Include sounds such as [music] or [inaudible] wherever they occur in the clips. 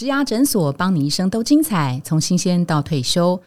植牙诊所，帮你一生都精彩，从新鲜到退休。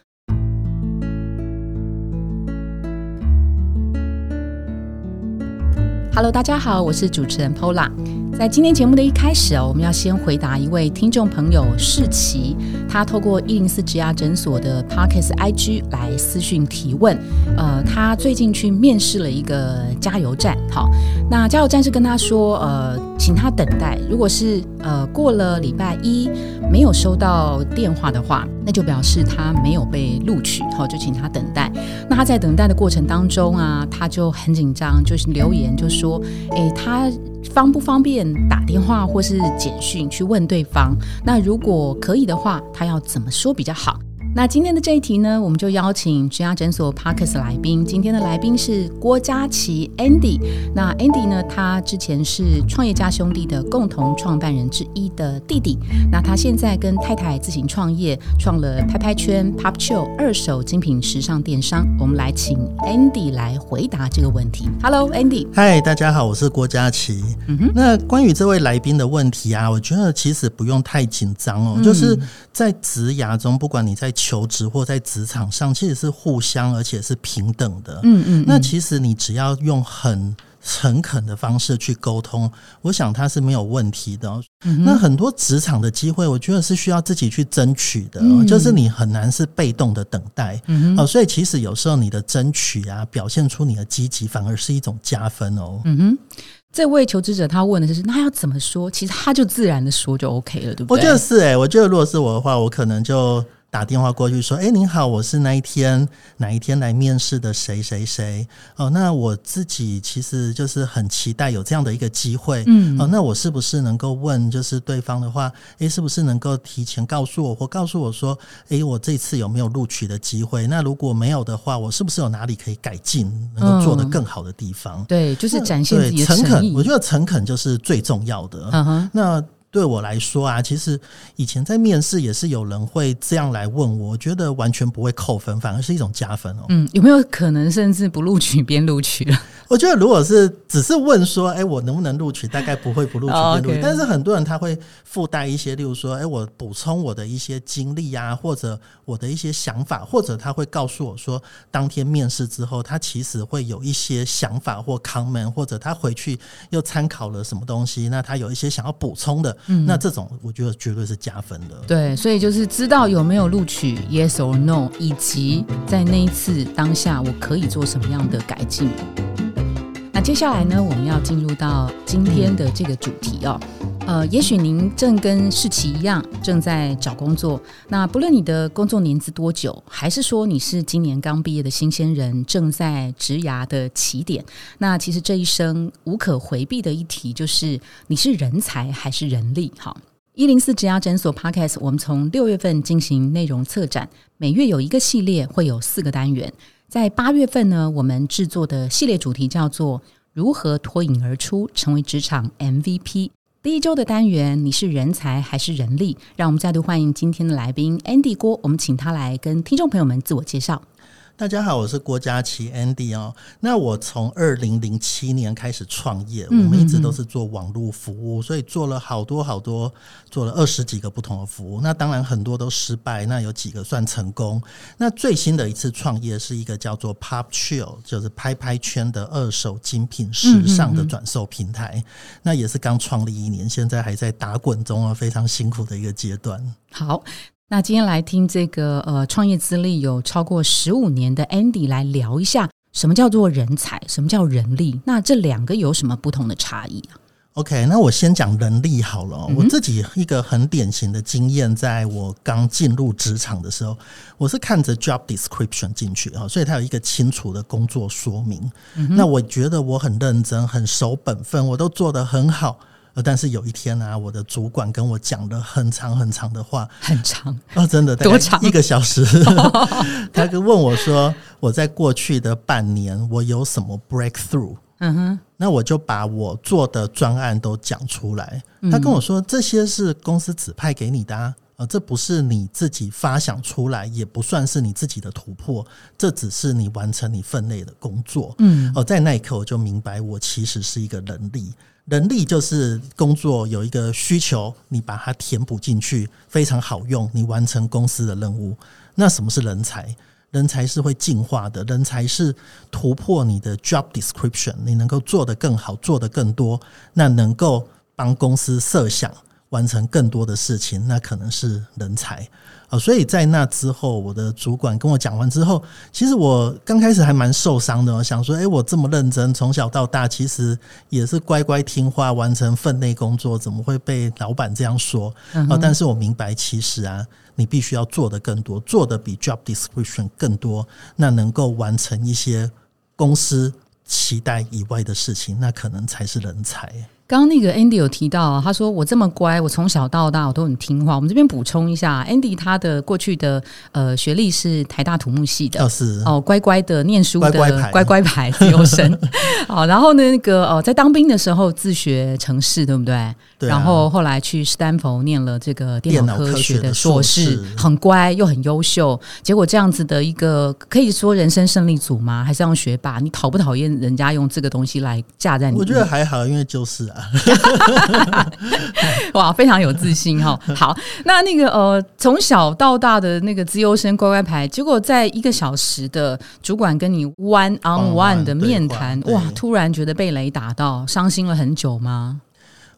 Hello，大家好，我是主持人 Pola。在今天节目的一开始哦，我们要先回答一位听众朋友世奇，他透过一零四植牙诊所的 Parkes IG 来私讯提问。呃，他最近去面试了一个加油站，好，那加油站是跟他说，呃，请他等待。如果是呃过了礼拜一没有收到电话的话，那就表示他没有被录取，好，就请他等待。那他在等待的过程当中啊，他就很紧张，就是留言就说，诶，他方不方便打电话或是简讯去问对方？那如果可以的话，他要怎么说比较好？那今天的这一题呢，我们就邀请植牙诊所 Parkes 来宾。今天的来宾是郭佳琪 Andy。那 Andy 呢，他之前是创业家兄弟的共同创办人之一的弟弟。那他现在跟太太自行创业，创了拍拍圈 Pop Chill 二手精品时尚电商。我们来请 Andy 来回答这个问题。Hello，Andy。嗨，大家好，我是郭佳琪。嗯哼。那关于这位来宾的问题啊，我觉得其实不用太紧张哦。就是在职牙中，不管你在求职或在职场上，其实是互相而且是平等的。嗯嗯，那其实你只要用很诚恳的方式去沟通，我想他是没有问题的。那很多职场的机会，我觉得是需要自己去争取的，就是你很难是被动的等待。哦，所以其实有时候你的争取啊，表现出你的积极，反而是一种加分哦。嗯哼。这位求职者他问的就是，那要怎么说？其实他就自然的说就 OK 了，对不对？我觉得是哎，我觉得如果是我的话，我可能就。打电话过去说：“哎，您好，我是那一天哪一天来面试的谁谁谁哦。那我自己其实就是很期待有这样的一个机会，嗯哦。那我是不是能够问，就是对方的话，哎，是不是能够提前告诉我，或告诉我说，哎，我这次有没有录取的机会？那如果没有的话，我是不是有哪里可以改进，能够做得更好的地方？对，就是展现自己的诚恳。我觉得诚恳就是最重要的。嗯哼，那。”对我来说啊，其实以前在面试也是有人会这样来问我，我觉得完全不会扣分，反而是一种加分哦。嗯，有没有可能甚至不录取边录取了？[laughs] 我觉得如果是只是问说，哎，我能不能录取，大概不会不录取边录取。但是很多人他会附带一些，例如说，哎，我补充我的一些经历啊，或者我的一些想法，或者他会告诉我说，当天面试之后，他其实会有一些想法或 comment，或者他回去又参考了什么东西，那他有一些想要补充的。嗯，那这种我觉得绝对是加分的。对，所以就是知道有没有录取，yes or no，以及在那一次当下我可以做什么样的改进。接下来呢，我们要进入到今天的这个主题哦。呃，也许您正跟世奇一样正在找工作。那不论你的工作年资多久，还是说你是今年刚毕业的新鲜人，正在职涯的起点，那其实这一生无可回避的一题就是：你是人才还是人力？哈，一零四职涯诊所 Podcast，我们从六月份进行内容策展，每月有一个系列，会有四个单元。在八月份呢，我们制作的系列主题叫做“如何脱颖而出，成为职场 MVP”。第一周的单元，你是人才还是人力？让我们再度欢迎今天的来宾 Andy 郭，我们请他来跟听众朋友们自我介绍。大家好，我是郭佳琪 Andy 哦。那我从二零零七年开始创业，我们一直都是做网络服务，所以做了好多好多，做了二十几个不同的服务。那当然很多都失败，那有几个算成功。那最新的一次创业是一个叫做 Pop Chill，就是拍拍圈的二手精品时尚的转售平台。那也是刚创立一年，现在还在打滚中啊，非常辛苦的一个阶段。好。那今天来听这个呃，创业资历有超过十五年的 Andy 来聊一下，什么叫做人才，什么叫人力？那这两个有什么不同的差异啊？OK，那我先讲人力好了。我自己一个很典型的经验，在我刚进入职场的时候，我是看着 job description 进去啊，所以它有一个清楚的工作说明。那我觉得我很认真，很守本分，我都做得很好。呃，但是有一天呢，我的主管跟我讲了很长很长的话，很长啊，真的多长？一个小时。[laughs] 他就问我说，我在过去的半年我有什么 breakthrough？嗯哼，那我就把我做的专案都讲出来。他跟我说，这些是公司指派给你的，呃，这不是你自己发想出来，也不算是你自己的突破，这只是你完成你分内的工作。嗯，哦，在那一刻我就明白，我其实是一个能力。人力就是工作有一个需求，你把它填补进去，非常好用，你完成公司的任务。那什么是人才？人才是会进化的，人才是突破你的 job description，你能够做得更好，做得更多，那能够帮公司设想。完成更多的事情，那可能是人才啊。所以在那之后，我的主管跟我讲完之后，其实我刚开始还蛮受伤的，想说：“哎，我这么认真，从小到大，其实也是乖乖听话，完成分内工作，怎么会被老板这样说？”啊，但是我明白，其实啊，你必须要做的更多，做的比 job description 更多，那能够完成一些公司期待以外的事情，那可能才是人才。刚刚那个 Andy 有提到，他说我这么乖，我从小到大我都很听话。我们这边补充一下 Andy 他的过去的呃学历是台大土木系的，哦是哦乖乖的念书的乖乖牌乖乖牌自由生。好，[laughs] 然后呢那个哦在当兵的时候自学城市，对不对？对啊然后后来去斯坦福念了这个电脑科学的硕士，电脑科学的硕士很乖又很优秀。结果这样子的一个可以说人生胜利组吗？还是让学霸？你讨不讨厌人家用这个东西来架在你？我觉得还好，因为就是啊，[laughs] 哇，非常有自信哈。好，那那个呃，从小到大的那个资优生乖乖牌，结果在一个小时的主管跟你 one on one 的面谈，哇，突然觉得被雷打到，伤心了很久吗？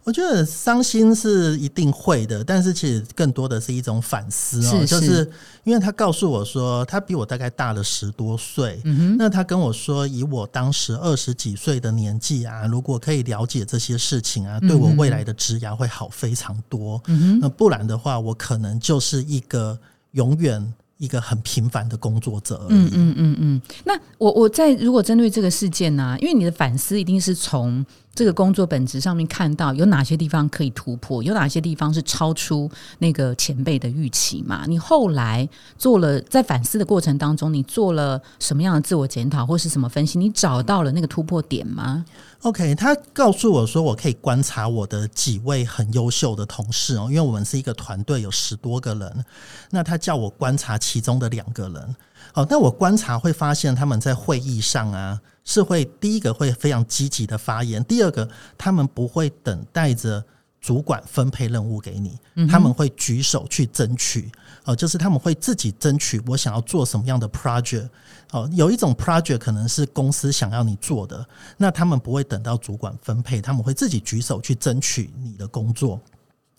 我觉得伤心是一定会的，但是其实更多的是一种反思哦，是就是是因为他告诉我说，他比我大概大了十多岁，嗯那他跟我说，以我当时二十几岁的年纪啊，如果可以了解这些事情啊，对我未来的职涯会好非常多。嗯那不然的话，我可能就是一个永远一个很平凡的工作者而已。嗯嗯嗯嗯。那我我在如果针对这个事件呢、因为你的反思一定是从这个工作本质上面看到有哪些地方可以突破，有哪些地方是超出那个前辈的预期嘛？你后来做了在反思的过程当中，你做了什么样的自我检讨或是什么分析？你找到了那个突破点吗？OK，他告诉我说，我可以观察我的几位很优秀的同事哦，因为我们是一个团队，有十多个人。那他叫我观察其中的两个人，哦，那我观察会发现他们在会议上啊，是会第一个会非常积极的发言，第二个他们不会等待着主管分配任务给你，他们会举手去争取，哦，就是他们会自己争取我想要做什么样的 project。哦，有一种 project 可能是公司想要你做的，那他们不会等到主管分配，他们会自己举手去争取你的工作。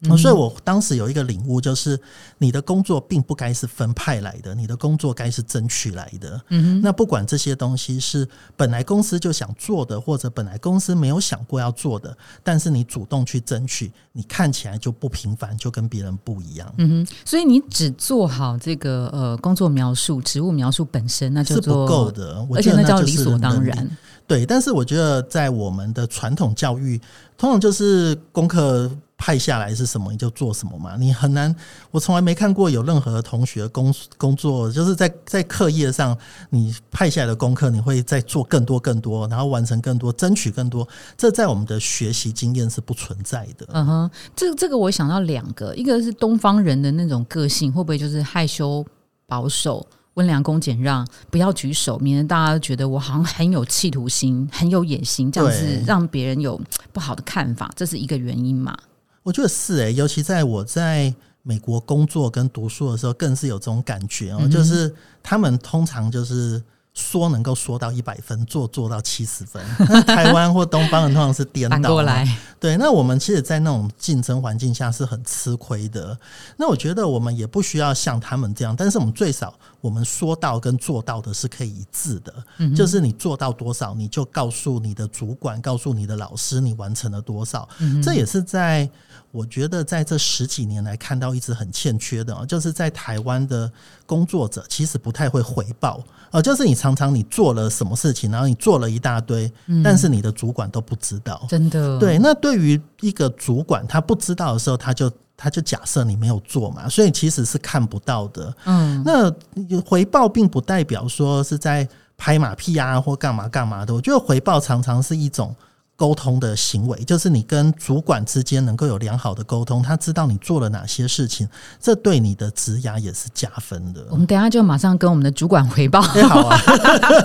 哦所以我当时有一个领悟，就是你的工作并不该是分派来的，你的工作该是争取来的。嗯那不管这些东西是本来公司就想做的，或者本来公司没有想过要做的，但是你主动去争取，你看起来就不平凡，就跟别人不一样。嗯哼，所以你只做好这个呃工作描述、职务描述本身，那就是不够的，我而且觉得那叫理所当然。对，但是我觉得在我们的传统教育，通常就是功课派下来是什么你就做什么嘛，你很难。我从来没看过有任何同学工工作，就是在在课业上你派下来的功课，你会再做更多更多，然后完成更多，争取更多。这在我们的学习经验是不存在的。嗯哼，这这个我想到两个，一个是东方人的那种个性，会不会就是害羞、保守、温良恭俭让，不要举手，免得大家觉得我好像很有企图心、很有野心，这样子让别人有不好的看法，这是一个原因嘛？我觉得是诶、尤其在我在美国工作跟读书的时候，更是有这种感觉哦、嗯就是他们通常就是说能够说到一百分，做做到七十分。台湾或东方人通常是颠倒过来，对，那我们其实，在那种竞争环境下是很吃亏的。那我觉得我们也不需要像他们这样，但是我们最少我们说到跟做到的是可以一致的，嗯就是你做到多少，你就告诉你的主管，告诉你的老师，你完成了多少。嗯这也是在我觉得在这十几年来看到一直很欠缺的哦，就是在台湾的工作者其实不太会回报，呃，就是你常常你做了什么事情，然后你做了一大堆，嗯。但是你的主管都不知道。真的。对，那对于一个主管他不知道的时候，他就他就假设你没有做嘛，所以其实是看不到的。嗯那回报并不代表说是在拍马屁啊或干嘛干嘛的，我觉得回报常常是一种沟通的行为，就是你跟主管之间能够有良好的沟通，他知道你做了哪些事情，这对你的职涯也是加分的。我们等下就马上跟我们的主管回报。[laughs] 好啊，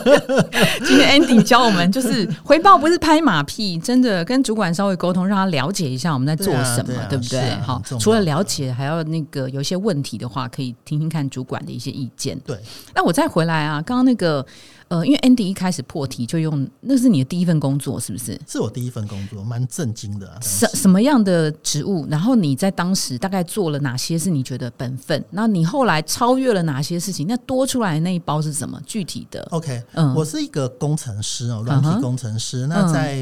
[laughs] 今天 Andy 教我们，就是回报不是拍马屁，真的跟主管稍微沟通，让他了解一下我们在做什么，对不对？好，除了了解，还要那个有一些问题的话，可以听听看主管的一些意见。对，那我再回来啊，刚刚那个。呃，因为 Andy 一开始破题就用，那是你的第一份工作，是不是？是我第一份工作，蛮震惊的。什什么样的职务？然后你在当时大概做了哪些是你觉得本分？那你后来超越了哪些事情？那多出来的那一包是什么？具体的？OK，嗯，我是一个工程师哦，软体工程师。那在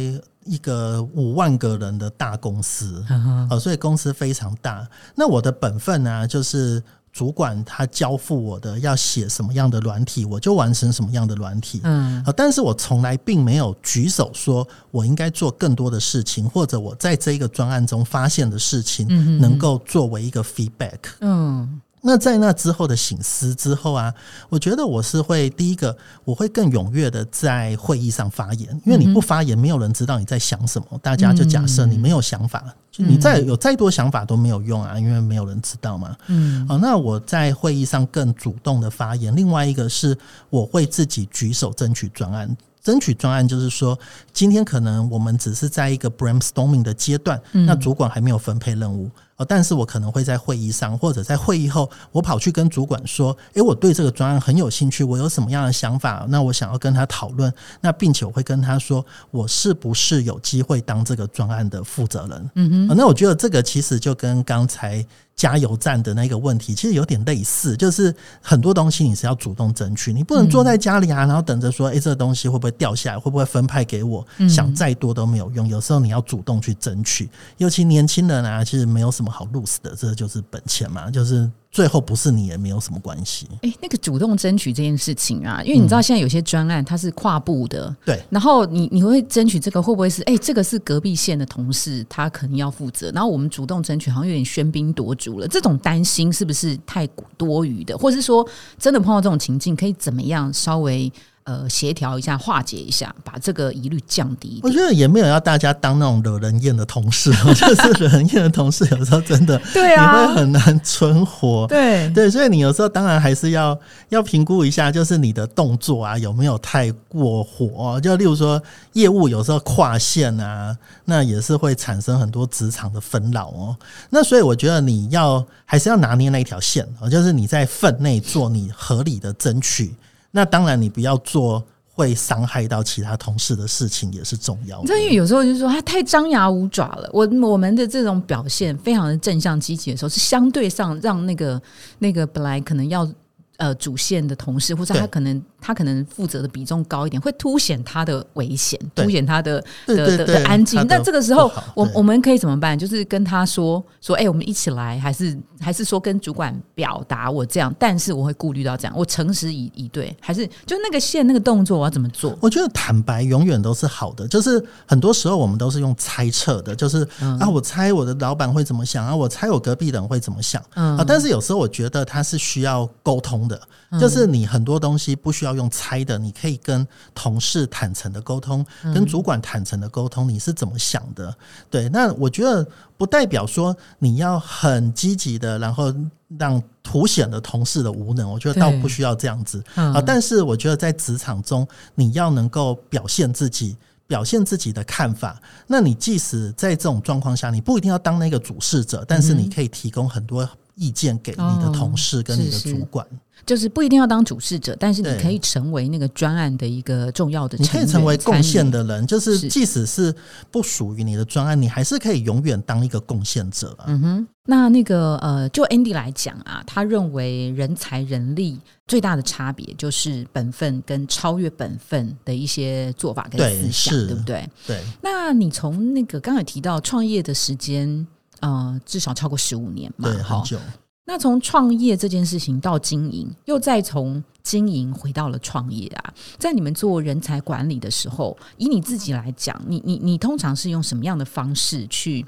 一个五万个人的大公司，哦，所以公司非常大。那我的本分呢，就是。主管他交付我的要写什么样的软体，我就完成什么样的软体。嗯，啊，但是我从来并没有举手说我应该做更多的事情，或者我在这一个专案中发现的事情，能够作为一个 feedback。嗯。那在那之后的醒思之后啊，我觉得我是会第一个，我会更踊跃的在会议上发言，因为你不发言，没有人知道你在想什么。大家就假设你没有想法，就你再有再多想法都没有用啊，因为没有人知道嘛。嗯，好，那我在会议上更主动的发言。另外一个是，我会自己举手争取专案。争取专案就是说，今天可能我们只是在一个 brainstorming 的阶段，那主管还没有分配任务。但是我可能会在会议上，或者在会议后，我跑去跟主管说：“诶，我对这个专案很有兴趣，我有什么样的想法？那我想要跟他讨论。那并且我会跟他说，我是不是有机会当这个专案的负责人？嗯哼，那我觉得这个其实就跟刚才加油站的那个问题其实有点类似，就是很多东西你是要主动争取，你不能坐在家里啊，然后等着说：诶，这个东西会不会掉下来？会不会分派给我？想再多都没有用。有时候你要主动去争取，尤其年轻人啊，其实没有什么。好 lose 的，这就是本钱嘛，就是最后不是你也没有什么关系。哎，那个主动争取这件事情啊，因为你知道现在有些专案它是跨部的，对，然后你你会争取这个会不会是哎，这个是隔壁县的同事，他可能要负责，然后我们主动争取好像有点喧宾夺主了，这种担心是不是太多余的？或者是说真的碰到这种情境，可以怎么样稍微？呃，协调一下，化解一下，把这个疑虑降低。我觉得也没有要大家当那种惹人厌的同事，[laughs] 就是惹人厌的同事，有时候真的对啊，你会很难存活。对对，所以你有时候当然还是要要评估一下，就是你的动作啊有没有太过火。就例如说，业务有时候跨线啊，那也是会产生很多职场的纷扰哦。那所以我觉得你要还是要拿捏那一条线哦，就是你在分内做你合理的争取。那当然，你不要做会伤害到其他同事的事情也是重要的。因为有时候就是说他太张牙舞爪了。我我们的这种表现非常的正向积极的时候，是相对上让那个那个本来可能要呃主线的同事，或者他可能。他可能负责的比重高一点，会凸显他的危险，凸显他的的的安静。那这个时候，我我们可以怎么办？就是跟他说说，哎，我们一起来，还是还是说跟主管表达我这样？但是我会顾虑到这样，我诚实以以对，还是就那个线那个动作我要怎么做？我觉得坦白永远都是好的。就是很多时候我们都是用猜测的，就是啊，我猜我的老板会怎么想啊，我猜我隔壁人会怎么想啊。但是有时候我觉得他是需要沟通的，就是你很多东西不需要。要用猜的，你可以跟同事坦诚的沟通，跟主管坦诚的沟通，你是怎么想的？对，那我觉得不代表说你要很积极的，然后让凸显了同事的无能。我觉得倒不需要这样子啊。但是我觉得在职场中，你要能够表现自己，表现自己的看法。那你即使在这种状况下，你不一定要当那个主事者，但是你可以提供很多意见给你的同事跟你的主管。就是不一定要当主事者，但是你可以成为那个专案的一个重要的，你可以成为贡献的人。就是即使是不属于你的专案，你还是可以永远当一个贡献者。嗯哼，那那个呃，就 Andy 来讲啊，他认为人才人力最大的差别就是本分跟超越本分的一些做法跟思想，对不对？对。那你从那个刚才提到创业的时间，呃，至少超过十五年嘛，对，很久。那从创业这件事情到经营，又再从经营回到了创业啊，在你们做人才管理的时候，以你自己来讲，你你你通常是用什么样的方式去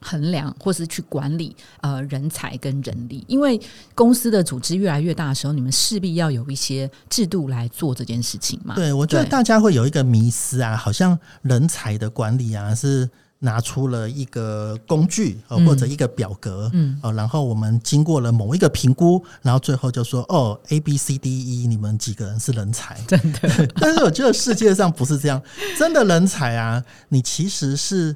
衡量或是去管理呃人才跟人力，因为公司的组织越来越大的时候，你们势必要有一些制度来做这件事情嘛。对，我觉得大家会有一个迷思啊，好像人才的管理啊是拿出了一个工具或者一个表格，嗯，呃，然后我们经过了某一个评估，然后最后就说哦，A B C D E，你们几个人是人才，[laughs] 真的。[laughs] 但是我觉得世界上不是这样，真的人才啊，你其实是。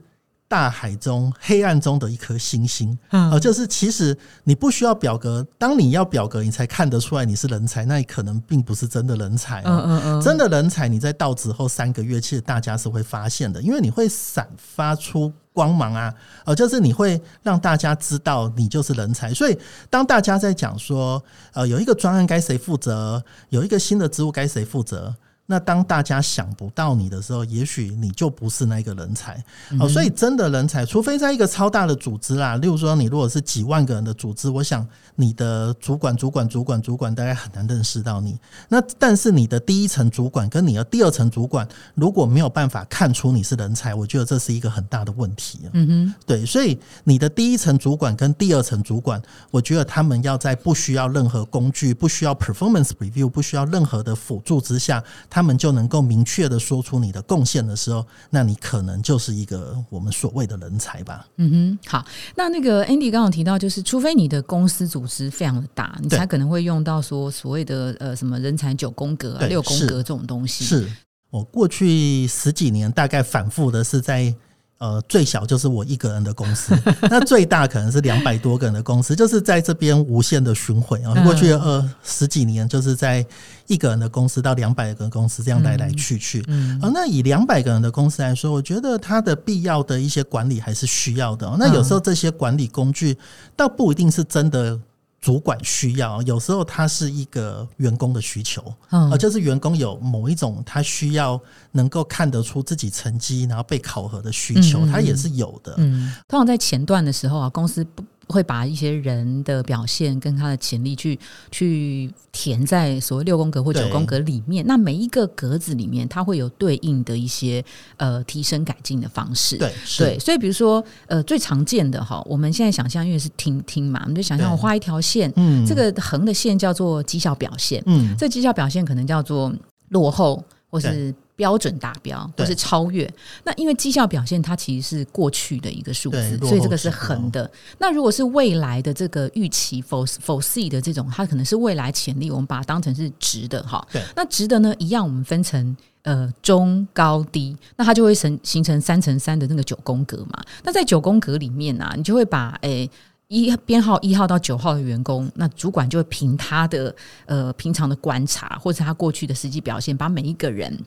大海中黑暗中的一颗星星，啊，就是其实你不需要表格，当你要表格，你才看得出来你是人才，那你可能并不是真的人才。嗯嗯嗯，真的人才，你在到职后三个月，其实大家是会发现的，因为你会散发出光芒啊，呃，就是你会让大家知道你就是人才。所以当大家在讲说，呃，有一个专案该谁负责，有一个新的职务该谁负责。那当大家想不到你的时候，也许你就不是那个人才哦。所以真的人才，除非在一个超大的组织啦，例如说你如果是几万个人的组织，我想你的主管、主管、主管、主管大概很难认识到你。那但是你的第一层主管跟你的第二层主管，如果没有办法看出你是人才，我觉得这是一个很大的问题。嗯哼，对，所以你的第一层主管跟第二层主管，我觉得他们要在不需要任何工具、不需要 performance review、不需要任何的辅助之下。他们就能够明确的说出你的贡献的时候，那你可能就是一个我们所谓的人才吧。嗯哼，好，那那个 Andy 刚刚提到，就是除非你的公司组织非常的大，你才可能会用到说所谓的呃什么人才九宫格、六宫格这种东西。是我过去十几年大概反复的是在。呃，最小就是我一个人的公司，[laughs] 那最大可能是两百多个人的公司，就是在这边无限的巡回啊。过去呃十几年，就是在一个人的公司到两百个公司这样来来去去。嗯，啊，那以两百个人的公司来说，我觉得它的必要的一些管理还是需要的。那有时候这些管理工具倒不一定是真的。主管需要，有时候他是一个员工的需求，啊，就是员工有某一种他需要能够看得出自己成绩，然后被考核的需求，他也是有的。嗯，通常在前段的时候啊，公司不。会把一些人的表现跟他的潜力去去填在所谓六宫格或九宫格里面。那每一个格子里面，它会有对应的一些呃提升改进的方式。对对，所以比如说呃最常见的哈，我们现在想象因为是听听嘛，我们就想象我画一条线，嗯，这个横的线叫做绩效表现，嗯，这绩效表现可能叫做落后或是。标准达标或是超越，那因为绩效表现它其实是过去的一个数字，所以这个是横的。那如果是未来的这个预期否否 see 的这种，它可能是未来潜力，我们把它当成是直的哈。那直的呢，一样我们分成呃中高低，那它就会成形成三乘三的那个九宫格嘛。那在九宫格里面呢，你就会把诶。一编号一号到九号的员工，那主管就会凭他的呃平常的观察，或者他过去的实际表现，把每一个人。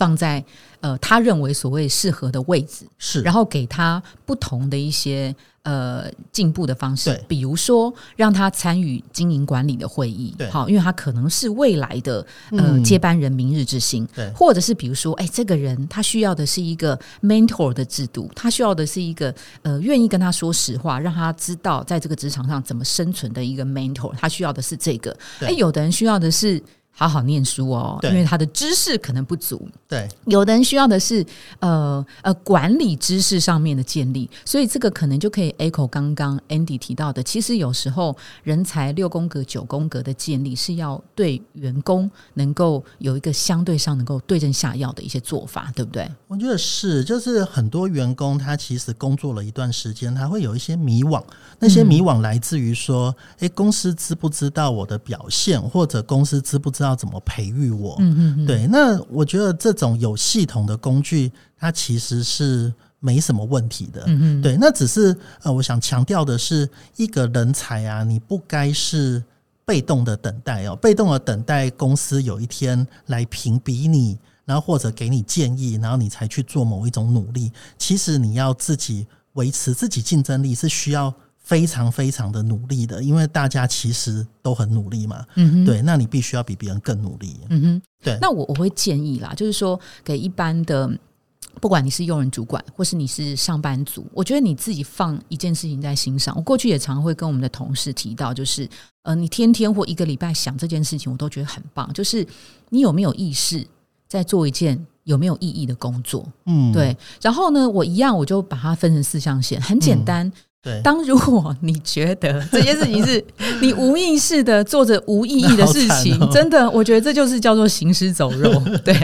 放在呃，他认为所谓适合的位置是，然后给他不同的一些呃进步的方式，比如说让他参与经营管理的会议，对。好，因为他可能是未来的呃接班人，明日之星，对，或者是比如说，哎，这个人他需要的是一个 mentor 的制度，他需要的是一个呃愿意跟他说实话，让他知道在这个职场上怎么生存的一个 mentor，他需要的是这个，哎，有的人需要的是。好好念书哦，因为他的知识可能不足。对，有的人需要的是呃呃管理知识上面的建立，所以这个可能就可以 echo 刚刚 Andy 提到的。其实有时候人才六宫格九宫格的建立是要对员工能够有一个相对上能够对症下药的一些做法，对不对？我觉得是，就是很多员工他其实工作了一段时间，他会有一些迷惘。那些迷惘来自于说，哎，公司知不知道我的表现，或者公司知不知道？怎么培育我？嗯嗯，对。那我觉得这种有系统的工具，它其实是没什么问题的。嗯嗯，对。那只是呃，我想强调的是，一个人才啊，你不该是被动的等待哦，被动的等待公司有一天来评比你，然后或者给你建议，然后你才去做某一种努力。其实你要自己维持自己竞争力，是需要。非常非常的努力的，因为大家其实都很努力嘛。嗯哼，对，那你必须要比别人更努力。嗯哼，对。那我我会建议啦，就是说给一般的，不管你是用人主管或是你是上班族，我觉得你自己放一件事情在心上。我过去也常会跟我们的同事提到，就是呃，你天天或一个礼拜想这件事情，我都觉得很棒。就是你有没有意识在做一件有没有意义的工作。嗯，对，然后呢，我一样我就把它分成四象限，很简单。对，当如果你觉得这件事情是 [laughs] 你无意识的做着无意义的事情，哦真的，我觉得这就是叫做行尸走肉。[laughs] 对，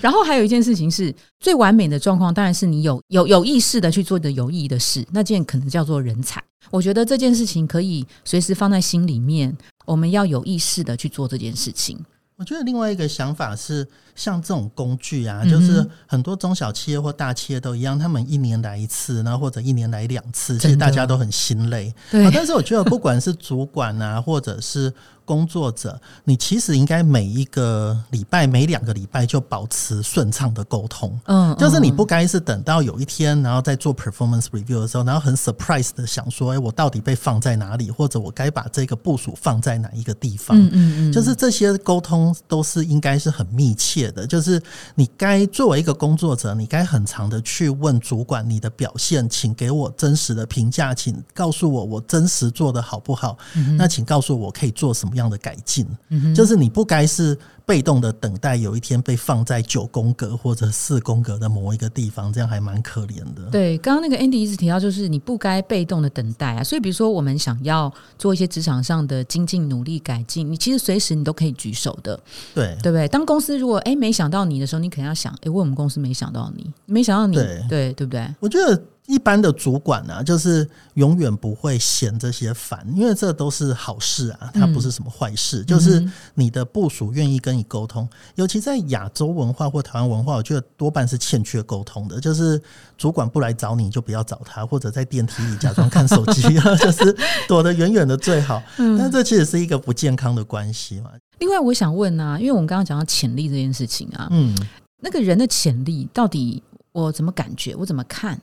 然后还有一件事情是最完美的状况，当然是你有有有意识的去做的有意义的事，那件可能叫做人才。我觉得这件事情可以随时放在心里面，我们要有意识的去做这件事情。我觉得另外一个想法是，像这种工具啊，嗯就是很多中小企业或大企业都一样，他们一年来一次，然后或者一年来两次，其实大家都很心累。对啊但是我觉得，不管是主管啊，[laughs] 或者是工作者，你其实应该每一个礼拜、每两个礼拜就保持顺畅的沟通。嗯，就是你嗯不该是等到有一天，然后在做 performance review 的时候，然后很 surprise 的想说，哎、我到底被放在哪里，或者我该把这个部署放在哪一个地方？嗯嗯嗯，就是这些沟通都是应该是很密切的，就是你该作为一个工作者，你该很长的去问主管你的表现，请给我真实的评价，请告诉我我真实做的好不好？那请告诉我我可以做什么样的改进？就是你不该是被动的等待有一天被放在九宫格或者四宫格的某一个地方，这样还蛮可怜的。对，刚刚那个 Andy 一直提到，就是你不该被动的等待啊。所以，比如说我们想要做一些职场上的精进、努力、改进，你其实随时你都可以举手的，对对不对？当公司如果哎没想到你的时候，你肯定要想，哎，为我们公司没想到你，没想到你，对对对不对？我觉得一般的主管啊，就是永远不会嫌这些烦，因为这都是好事啊，它不是什么坏事。就是你的部署愿意跟你沟通，尤其在亚洲文化或台湾文化，我觉得多半是欠缺沟通的。就是主管不来找你，就不要找他，或者在电梯里假装看手机，[laughs] 就是躲得远远的最好。[laughs] 嗯但这其实是一个不健康的关系嘛。另外，我想问啊，因为我们刚刚讲到潜力这件事情啊，嗯，那个人的潜力到底我怎么感觉，我怎么看？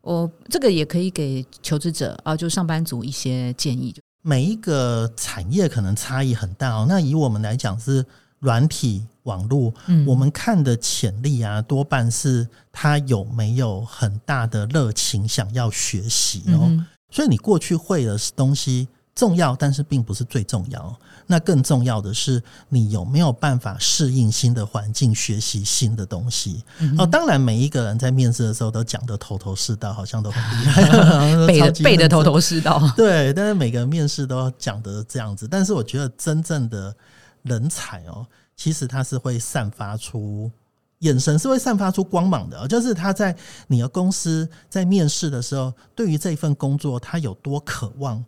我这个也可以给求职者啊，就上班族一些建议。每一个产业可能差异很大哦。那以我们来讲是软体网络，嗯我们看的潜力啊，多半是他有没有很大的热情想要学习哦。嗯所以你过去会的东西重要，但是并不是最重要。那更重要的是，你有没有办法适应新的环境，学习新的东西？嗯哦，当然，每一个人在面试的时候都讲得头头是道，好像都很厉害，[laughs] 背的背的头头是道。对，但是每个面试都要讲的这样子，但是我觉得真正的人才哦，其实他是会散发出眼神，是会散发出光芒的哦，就是他在你的公司在面试的时候，对于这份工作他有多渴望，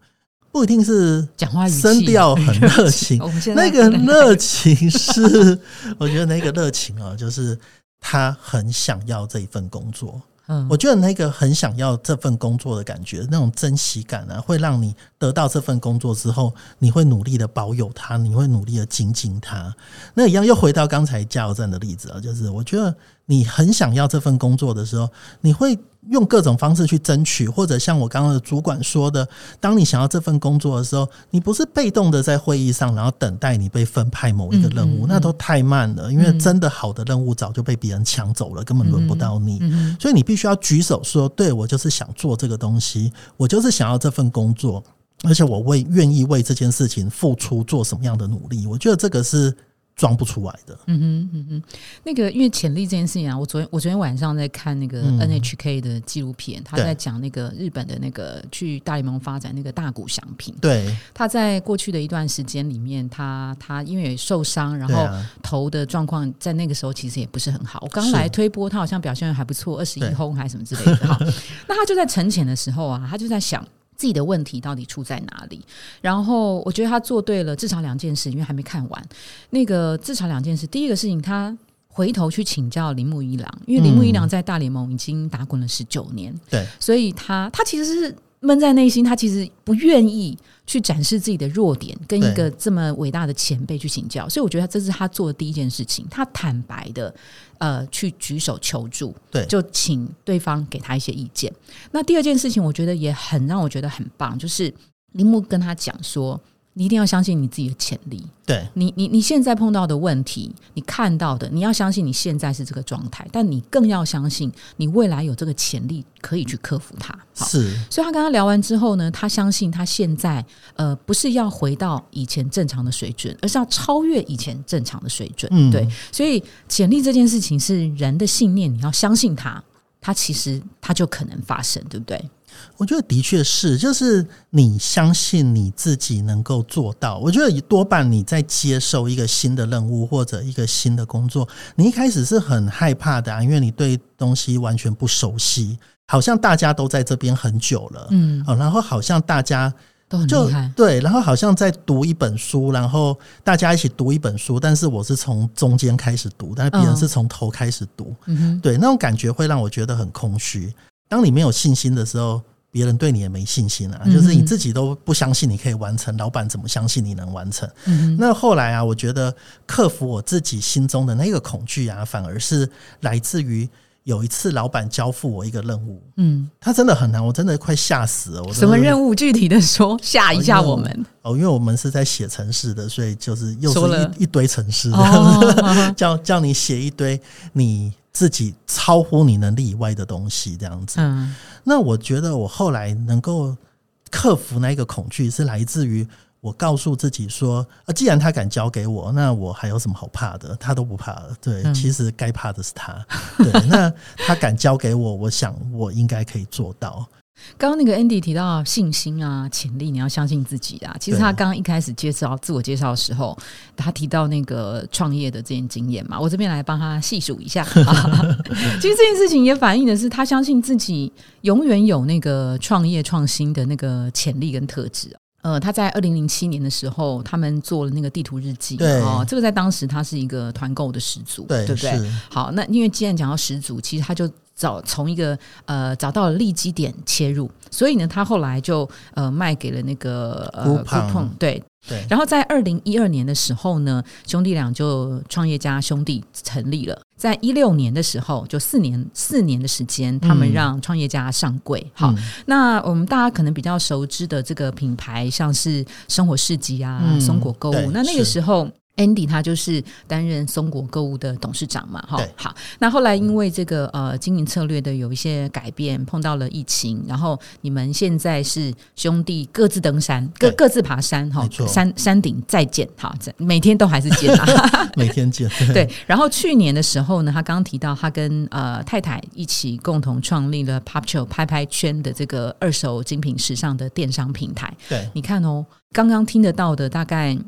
不一定是讲话语气声调很热情 [laughs] 那个热情是，我觉得那个热情啊，就是他很想要这一份工作。嗯我觉得那个很想要这份工作的感觉，那种珍惜感啊，会让你得到这份工作之后，你会努力的保有它，你会努力的精进它。那一样又回到刚才加油站的例子啊，就是我觉得你很想要这份工作的时候，你会用各种方式去争取，或者像我刚刚的主管说的，当你想要这份工作的时候，你不是被动的在会议上，然后等待你被分派某一个任务，嗯嗯嗯那都太慢了，因为真的好的任务早就被别人抢走了，根本轮不到你。嗯所以你必须要举手说，对我就是想做这个东西，我就是想要这份工作，而且我为愿意为这件事情付出做什么样的努力，我觉得这个是装不出来的。嗯哼嗯哼，那个因为潜力这件事情啊，我昨天我昨天晚上在看那个嗯 NHK 的纪录片，他在讲那个日本的那个去大联盟发展那个大谷翔平。对，他在过去的一段时间里面，他他因为受伤，然后对啊，投的状况在那个时候其实也不是很好。我刚来推波，他好像表现得还不错，二十一轰还是什么之类的哈。[laughs] 那他就在沉潜的时候啊，他就在想。自己的问题到底出在哪里？然后我觉得他做对了至少两件事，因为还没看完。那个至少两件事，第一个事情他回头去请教铃木一郎，因为铃木一郎在大联盟已经打滚了十九年，对，所以他他其实是闷在内心，他其实不愿意去展示自己的弱点，跟一个这么伟大的前辈去请教。所以我觉得这是他做的第一件事情，他坦白的呃去举手求助，对就请对方给他一些意见。那第二件事情，我觉得也很让我觉得很棒，就是铃木跟他讲说。你一定要相信你自己的潜力。对你，你你现在碰到的问题，你看到的，你要相信你现在是这个状态，但你更要相信你未来有这个潜力可以去克服它。好，是，所以他跟他聊完之后呢，他相信他现在呃不是要回到以前正常的水准，而是要超越以前正常的水准。嗯对，所以潜力这件事情是人的信念，你要相信它，它其实它就可能发生，对不对？我觉得的确是，就是你相信你自己能够做到。我觉得多半你在接受一个新的任务或者一个新的工作，你一开始是很害怕的、啊，因为你对东西完全不熟悉，好像大家都在这边很久了，嗯，哦，然后好像大家都很厉害。对，然后好像在读一本书，然后大家一起读一本书，但是我是从中间开始读，但是别人嗯是从头开始读，嗯哼，对，那种感觉会让我觉得很空虚。当你没有信心的时候，别人对你也没信心啊，嗯就是你自己都不相信你可以完成，老板怎么相信你能完成？嗯，那后来啊，我觉得克服我自己心中的那个恐惧啊，反而是来自于有一次老板交付我一个任务，嗯，他真的很难，我真的快吓死了。我什么任务？具体的说，吓一下我们。哦，因为我们是在写城市的，所以就是又是说了一一堆程式这样子。哦，[laughs] 叫叫你写一堆你自己超乎你能力以外的东西，这样子。嗯那我觉得我后来能够克服那个恐惧，是来自于我告诉自己说：，啊，既然他敢交给我，那我还有什么好怕的？他都不怕了。对，嗯其实该怕的是他。对，那他敢交给我，我想我应该可以做到。刚刚那个 Andy 提到信心啊、潜力，你要相信自己啊。其实对他刚刚一开始介绍自我介绍的时候，他提到那个创业的这件经验嘛，我这边来帮他细数一下。[laughs] 其实这件事情也反映的是，他相信自己永远有那个创业创新的那个潜力跟特质。呃，他在二零零七年的时候，他们做了那个地图日记，对哦，这个在当时他是一个团购的始祖，对，对不对？好，那因为既然讲到始祖，其实他就找从一个呃找到了利基点切入，所以呢，他后来就呃卖给了那个呃 Groupon 对。对，然后在二零一二年的时候呢，兄弟俩就创业家兄弟成立了。在一六年的时候，就四年四年的时间，他们嗯让创业家上柜。好，嗯那我们大家可能比较熟知的这个品牌，像是生活市集啊、嗯松果购物，那那个是时候。Andy 他就是担任松果购物的董事长嘛，哈，好，那后来因为这个呃经营策略的有一些改变，碰到了疫情，然后你们现在是兄弟各自登山，各各自爬山，哈山山顶再见，好，这每天都还是见啊，[laughs] 每天见。对，然后去年的时候呢，他刚刚提到他跟呃太太一起共同创立了 Popcho 拍拍圈的这个二手精品时尚的电商平台。对，你看哦，刚刚听得到的大概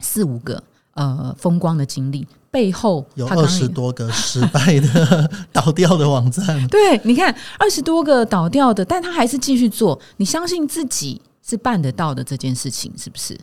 四五个呃风光的经历，背后有二十多个失败的 [laughs] 倒掉的网站。[laughs] 对，你看二十多个倒掉的，但他还是继续做。你相信自己是办得到的这件事情，是不是？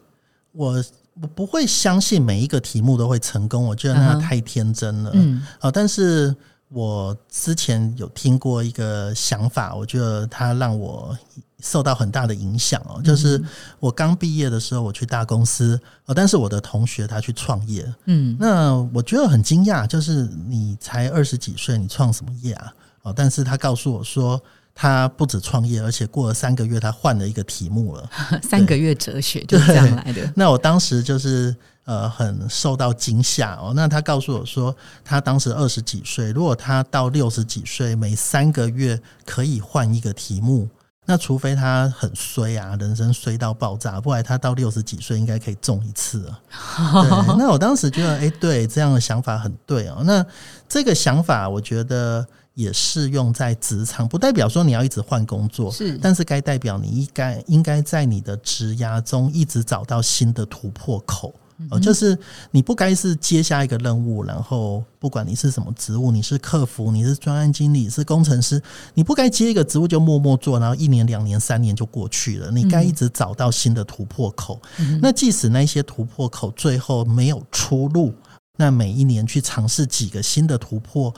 我我不会相信每一个题目都会成功，我觉得那太天真了。嗯啊，但是我之前有听过一个想法，我觉得它让我受到很大的影响哦。就是我刚毕业的时候，我去大公司，哦，但是我的同学他去创业，嗯那我觉得很惊讶，就是你才二十几岁，你创什么业啊？哦，但是他告诉我说。他不止创业，而且过了三个月，他换了一个题目了。[laughs] 三个月哲学就是这样来的。[laughs] 那我当时就是呃很受到惊吓哦。那他告诉我说，他当时二十几岁，如果他到六十几岁，每三个月可以换一个题目，那除非他很衰啊，人生衰到爆炸，不然他到六十几岁应该可以中一次了。[laughs] 对，那我当时觉得，哎、对，这样的想法很对哦。那这个想法，我觉得也适用在职场，不代表说你要一直换工作，是但是该代表你应该应该在你的职涯中一直找到新的突破口。哦，就是你不该是接下一个任务，然后不管你是什么职务，你是客服，你是专案经理，是工程师，你不该接一个职务就默默做，然后一年、两年、三年就过去了。你该一直找到新的突破口。那即使那些突破口最后没有出路，那每一年去尝试几个新的突破，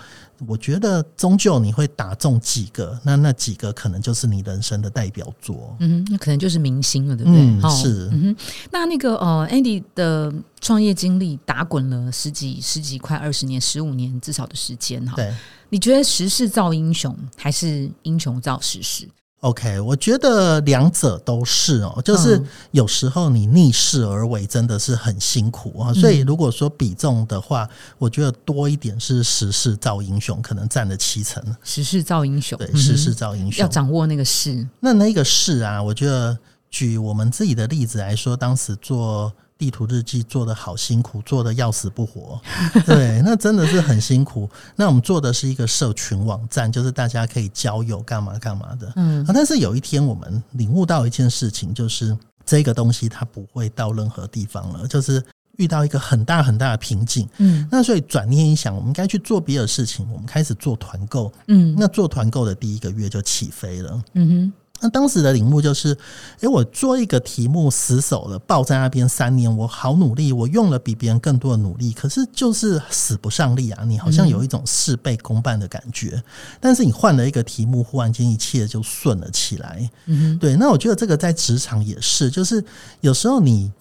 我觉得终究你会打中几个，那那几个可能就是你人生的代表作。嗯，那可能就是明星了，对不对？嗯哦是嗯哼，那那个呃，Andy 的创业经历打滚了十几、十几快二十年、十五年至少的时间哈。对，你觉得时势造英雄，还是英雄造时势？OK，我觉得两者都是哦，就是有时候你逆势而为真的是很辛苦啊。所以如果说比重的话，我觉得多一点是时势造英雄，可能占了七成。时势造英雄，对，时势造英雄，要掌握那个势。那那个势啊，我觉得举我们自己的例子来说，当时做。地图日记做的好辛苦，做的要死不活，[laughs] 对，那真的是很辛苦。那我们做的是一个社群网站，就是大家可以交友干嘛干嘛的。嗯，但是有一天我们领悟到一件事情，就是这个东西它不会到任何地方了，就是遇到一个很大很大的瓶颈。嗯，那所以转念一想，我们该去做别的事情，我们开始做团购。嗯，那做团购的第一个月就起飞了。嗯哼。那当时的领悟就是，诶，我做一个题目死守了，抱在那边三年，我好努力，我用了比别人更多的努力，可是就是死不上力啊！你好像有一种事倍功半的感觉。但是你换了一个题目，忽然间一切就顺了起来。嗯，对。那我觉得这个在职场也是，就是有时候你。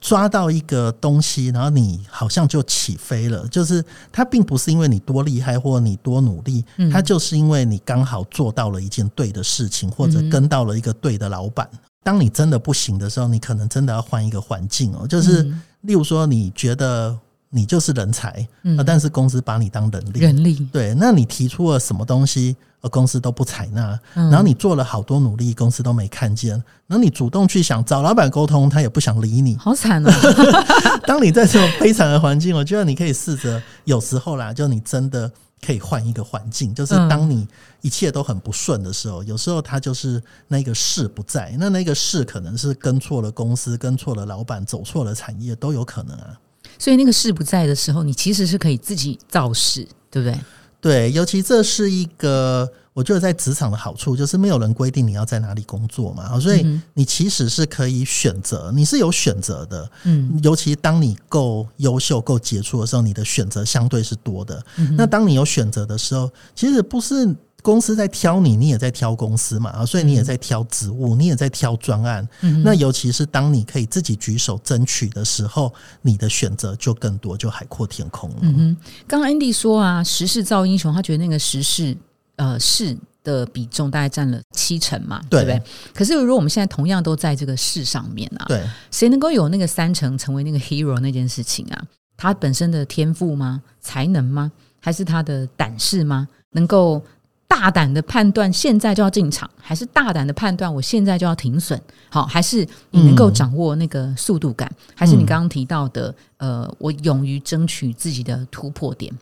抓到一个东西，然后你好像就起飞了。就是它并不是因为你多厉害或你多努力，它就是因为你刚好做到了一件对的事情，或者跟到了一个对的老板。当你真的不行的时候，你可能真的要换一个环境哦。就是例如说，你觉得你就是人才，但是公司把你当人力，人力对，那你提出了什么东西？而公司都不采纳，然后你做了好多努力，公司都没看见。然后你主动去想找老板沟通，他也不想理你，好惨哦！[laughs] 当你在这种悲惨的环境，我觉得你可以试着，有时候啦，就你真的可以换一个环境。就是当你一切都很不顺的时候，有时候他就是那个事不在，那那个事可能是跟错了公司，跟错了老板，走错了产业都有可能啊。所以那个事不在的时候，你其实是可以自己造势，对不对？对，尤其这是一个，我觉得在职场的好处就是没有人规定你要在哪里工作嘛，所以你其实是可以选择，你是有选择的。嗯，尤其当你够优秀、够杰出的时候，你的选择相对是多的。那当你有选择的时候，其实不是。公司在挑你，你也在挑公司嘛啊，所以你也在挑职务，你也在挑专案。那尤其是当你可以自己举手争取的时候，你的选择就更多，就海阔天空了。嗯刚刚 Andy 说啊，时势造英雄，他觉得那个时势呃势的比重大概占了七成嘛，对不对？可是如果我们现在同样都在这个势上面啊，对，谁能够有那个三成成为那个 hero 那件事情啊？他本身的天赋吗？才能吗？还是他的胆识吗？能够？大胆的判断，现在就要进场，还是大胆的判断，我现在就要停损？好，还是你能够掌握那个速度感？还是你刚刚提到的，呃，我勇于争取自己的突破点？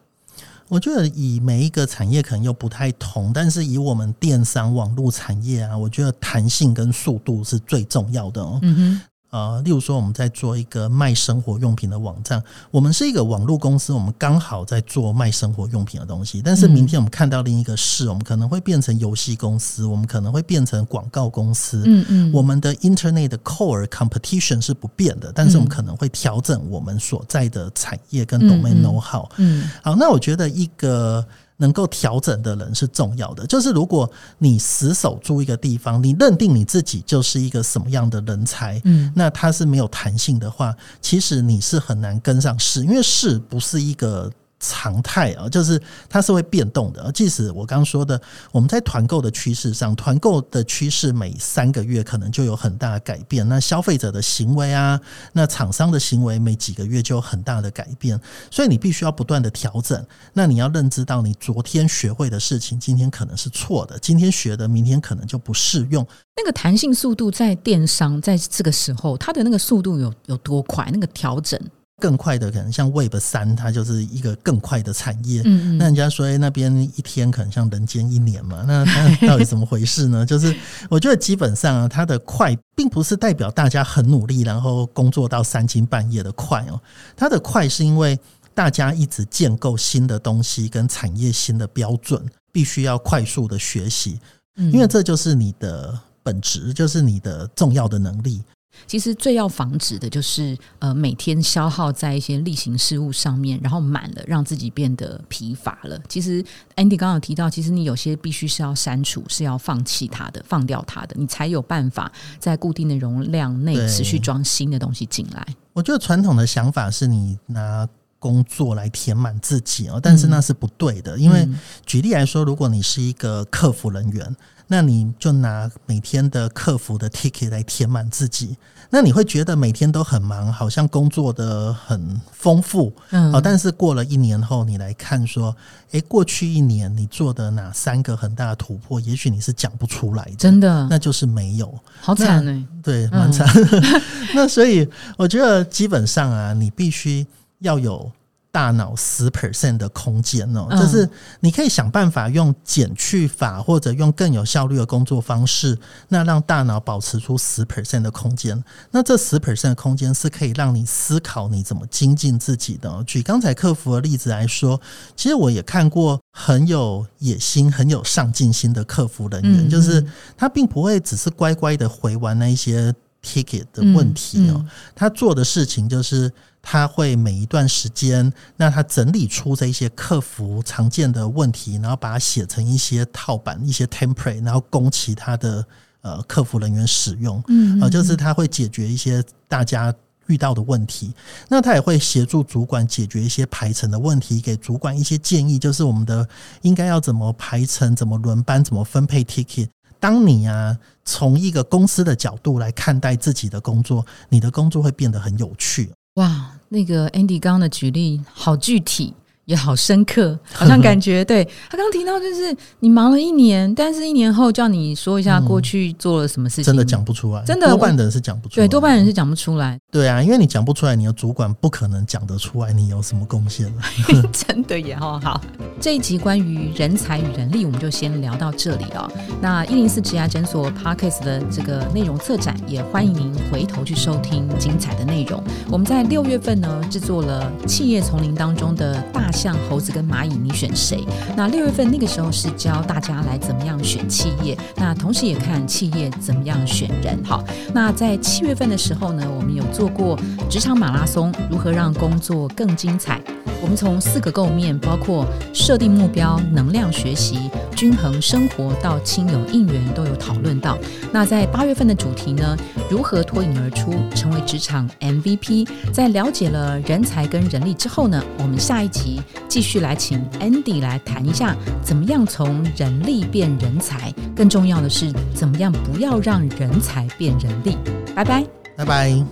我觉得以每一个产业可能又不太同，但是以我们电商网络产业啊，我觉得弹性跟速度是最重要的哦。嗯哼。呃，例如说，我们在做一个卖生活用品的网站，我们是一个网络公司，我们刚好在做卖生活用品的东西。但是明天我们看到另一个事，我们可能会变成游戏公司，我们可能会变成广告公司。嗯嗯，我们的 Internet core competition 是不变的，但是我们可能会调整我们所在的产业跟 domain know how。嗯，好，那我觉得一个。能够调整的人是重要的。就是如果你死守住一个地方，你认定你自己就是一个什么样的人才，嗯，那他是没有弹性的话，其实你是很难跟上市，因为市不是一个。常态啊，就是它是会变动的。即使我刚说的，我们在团购的趋势上，团购的趋势每三个月可能就有很大的改变。那消费者的行为啊，那厂商的行为每几个月就有很大的改变。所以你必须要不断的调整。那你要认知到，你昨天学会的事情，今天可能是错的；今天学的，明天可能就不适用。那个弹性速度在电商在这个时候，它的那个速度有有多快？那个调整。更快的可能像 Web 三，它就是一个更快的产业。嗯嗯，那人家说，哎，那边一天可能像人间一年嘛？那 [laughs] 它到底怎么回事呢？就是我觉得基本上啊，它的快并不是代表大家很努力，然后工作到三更半夜的快哦。它的快是因为大家一直建构新的东西跟产业新的标准，必须要快速的学习，因为这就是你的本质，就是你的重要的能力。其实最要防止的就是，呃，每天消耗在一些例行事务上面，然后满了，让自己变得疲乏了。其实 Andy 刚刚有提到，其实你有些必须是要删除，是要放弃它的，放掉它的，你才有办法在固定的容量内持续装新的东西进来。我觉得传统的想法是你拿。工作来填满自己哦，但是那是不对的。因为举例来说，如果你是一个客服人员，那你就拿每天的客服的 ticket 来填满自己。那你会觉得每天都很忙，好像工作的很丰富，嗯，哦，但是过了一年后，你来看说，诶，过去一年你做的哪三个很大的突破，也许你是讲不出来的，真的，那就是没有，好惨哎，对，蛮惨。[laughs] 那所以我觉得基本上啊，你必须要有。大脑十 percent 的空间哦，就是你可以想办法用减去法，或者用更有效率的工作方式，那让大脑保持出十 percent 的空间。那这十 percent 的空间是可以让你思考你怎么精进自己的。举刚才客服的例子来说，其实我也看过很有野心、很有上进心的客服人员，就是他并不会只是乖乖的回完那一些 ticket 的问题哦，他做的事情就是。他会每一段时间，那他整理出这一些客服常见的问题，然后把它写成一些套版、一些 template，然后供其他的呃客服人员使用。嗯，呃，就是他会解决一些大家遇到的问题。那他也会协助主管解决一些排程的问题，给主管一些建议，就是我们的应该要怎么排程、怎么轮班、怎么分配 ticket。当你啊从一个公司的角度来看待自己的工作，你的工作会变得很有趣。哇，那个 Andy 刚刚的举例好具体。也好深刻，[laughs] 好像感觉对他刚提到，就是你忙了一年，但是一年后叫你说一下过去做了什么事情，真的讲不出来，真的多半的人是讲不出来，对，多半人是讲不出来，对啊，因为你讲不出来，你的主管不可能讲得出来你有什么贡献了，[laughs] 真的也好好。这一集关于人才与人力，我们就先聊到这里哦。那一零四职涯诊所 Parkes 的这个内容策展，也欢迎您回头去收听精彩的内容。我们在六月份呢，制作了企业丛林当中的大。像猴子跟蚂蚁，你选谁？那六月份那个时候是教大家来怎么样选企业，那同时也看企业怎么样选人。好，那在七月份的时候呢，我们有做过职场马拉松，如何让工作更精彩？我们从四个构面，包括设定目标、能量学习、均衡生活到亲友应援，都有讨论到。那在八月份的主题呢，如何脱颖而出，成为职场 MVP？在了解了人才跟人力之后呢，我们下一集继续来请 Andy 来谈一下，怎么样从人力变人才，更重要的是，怎么样不要让人才变人力。拜拜，拜拜。